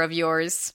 of yours.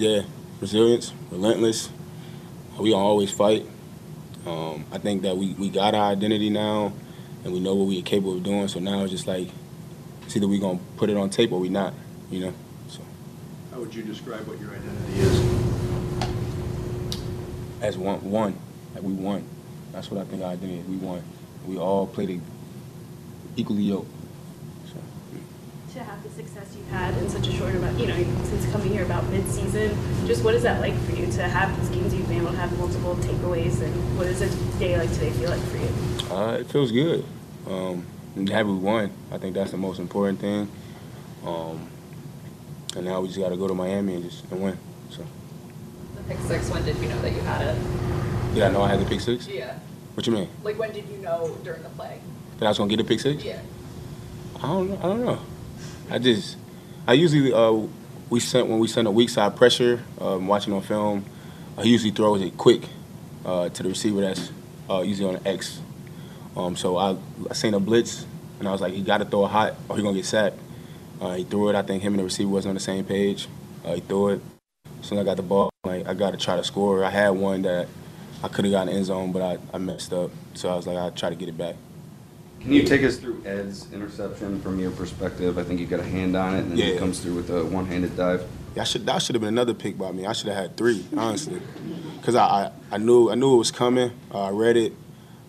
Yeah, resilience, relentless. We always fight. Um, I think that we, we got our identity now, and we know what we are capable of doing. So now it's just like, it's either we're gonna put it on tape or we not. You know. So How would you describe what your identity is? as one, one, like we won. That's what I think our identity is. We won. We all played it equally yoked. So. to have the success you've had in such a short amount, you know, since coming here about mid-season, just what is that like for you to have these games you've been able to have multiple takeaways, and what does a day like today feel like for you? Uh, it feels good. Um, I'm happy we won. I think that's the most important thing. Um, and now we just got to go to Miami and just and win. So, The pick six, when did you know that you had it? did I know I had the pick six? Yeah. What you mean? Like, when did you know during the play? That I was gonna get a pick six? Yeah. I don't know. I don't know. I just, I usually, uh, we sent when we send a weak side pressure, um, watching on film, I usually throws it quick uh, to the receiver that's uh, usually on the X. Um, so I, I seen a blitz, and I was like, he got to throw it hot, or he gonna get sacked. Uh, he threw it. I think him and the receiver wasn't on the same page. Uh, he threw it. As I got the ball, like I got to try to score. I had one that I could have gotten in end zone, but I, I messed up. So I was like, I try to get it back. Can you take us through Ed's interception from your perspective? I think you got a hand on it, and then he comes through with a one-handed dive. Yeah, I should that should have been another pick by me. I should have had three, honestly, because I, I I knew I knew it was coming. Uh, I read it,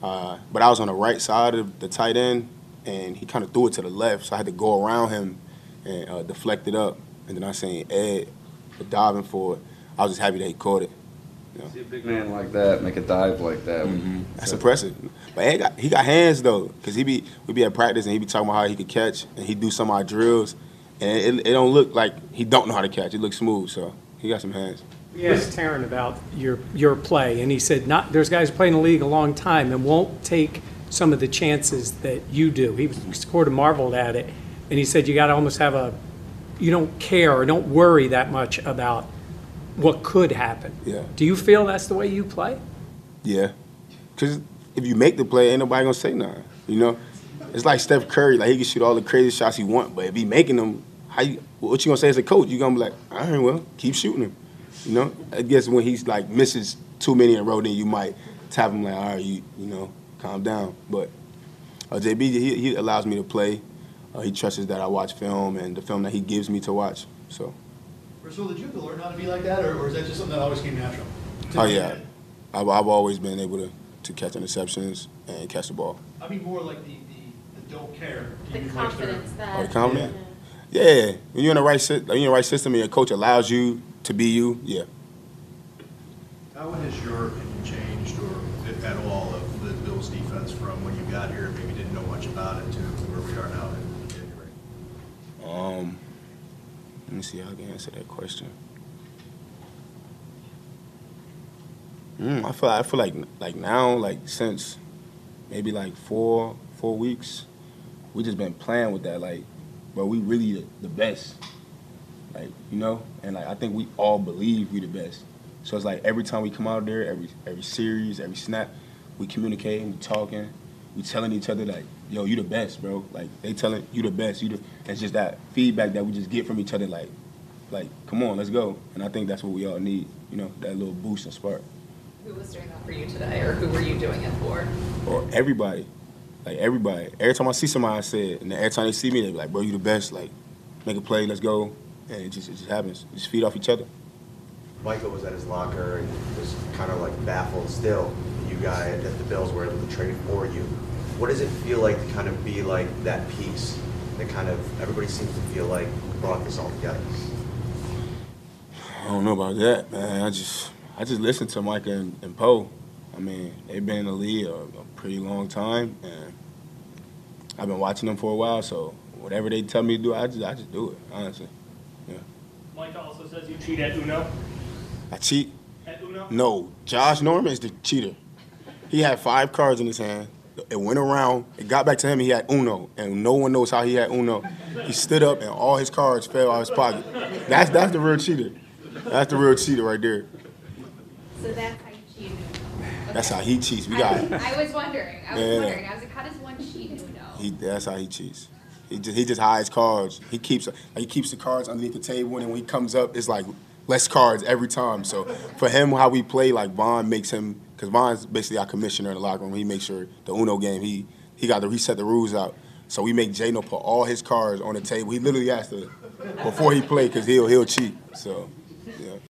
uh, but I was on the right side of the tight end, and he kind of threw it to the left, so I had to go around him and uh, deflect it up. And then I seen Ed diving for it. I was just happy that he caught it. See a big man like that make a dive like that. Mm-hmm. That's impressive. But Ed got, he got hands though, because he be we be at practice and he be talking about how he could catch, and he do some of our drills, and it, it don't look like he don't know how to catch. It looks smooth, so he got some hands. We asked Taron about your, your play, and he said, not, there's guys playing the league a long time and won't take some of the chances that you do. He was sort of marveled at it, and he said you got to almost have a, you don't care or don't worry that much about what could happen. Yeah. Do you feel that's the way you play? Yeah, because if you make the play, ain't nobody gonna say nothing. You know, it's like Steph Curry. Like he can shoot all the crazy shots he want, but if he making them, how you, what you gonna say as a coach? You gonna be like, all right, well, keep shooting him. You know, I guess when he's like misses too many in a row, then you might tap him like, all right, you you know, calm down. But uh, JB, he, he allows me to play. Uh, he trusts that I watch film and the film that he gives me to watch. So, Rasul, did you have to learn how to be like that, or, or is that just something that always came natural? oh yeah, I've, I've always been able to, to catch interceptions and catch the ball. I mean, more like the, the, the don't care. Do The confidence that. Oh, the confidence? Yeah, when you're in the right sy- when you're in the right system and your coach allows you to be you, yeah. How has your opinion changed, or at all, of the Bills defense from when you got here and maybe didn't know much about it to where we are now in January? Um, see how I can answer that question. Mm, I feel I feel like like now like since maybe like four four weeks, we just been playing with that like, but we really the, the best. Like you know, and like I think we all believe we the best. So it's like every time we come out there, every every series, every snap, we communicating, we talking, we telling each other like, yo, you the best, bro. Like they telling you the best. You the. It's just that feedback that we just get from each other. Like, like come on, let's go. And I think that's what we all need. You know, that little boost and spark. Who was doing that for you today, or who were you doing it for? Or everybody, like everybody. Every time I see somebody, I say it, and every time they see me, they be like, bro, you the best. Like, make a play, let's go. And it just it just happens. We just feed off each other. Michael was at his locker and was kind of like baffled still. You guys that the Bills were able to trade for you. What does it feel like to kind of be like that piece that kind of everybody seems to feel like brought this all together? I don't know about that, man. I just I just listen to Mike and, and Poe. I mean, they've been in the league a, a pretty long time, and I've been watching them for a while. So whatever they tell me to do, I just I just do it. Honestly, yeah. Mike also says you cheat at Uno. I cheat. At Uno? No, Josh Norman is the cheater. He had five cards in his hand. It went around. It got back to him. He had Uno, and no one knows how he had Uno. He stood up, and all his cards fell out of his pocket. That's that's the real cheater. That's the real cheater right there. So that's how you cheat. That's how he cheats. We got. I was wondering. I was Yeah. wondering. I was like, how does one cheat Uno? He, that's how he cheats. He just he just hides cards. He keeps like, he keeps the cards underneath the table, and when he comes up, it's like less cards every time. So for him, how we play, like Von makes him because Von's basically our commissioner in the locker room. He makes sure the Uno game he he got to reset the rules out. So we make Jano put all his cards on the table. He literally has to before he play because he'll he'll cheat. So yeah.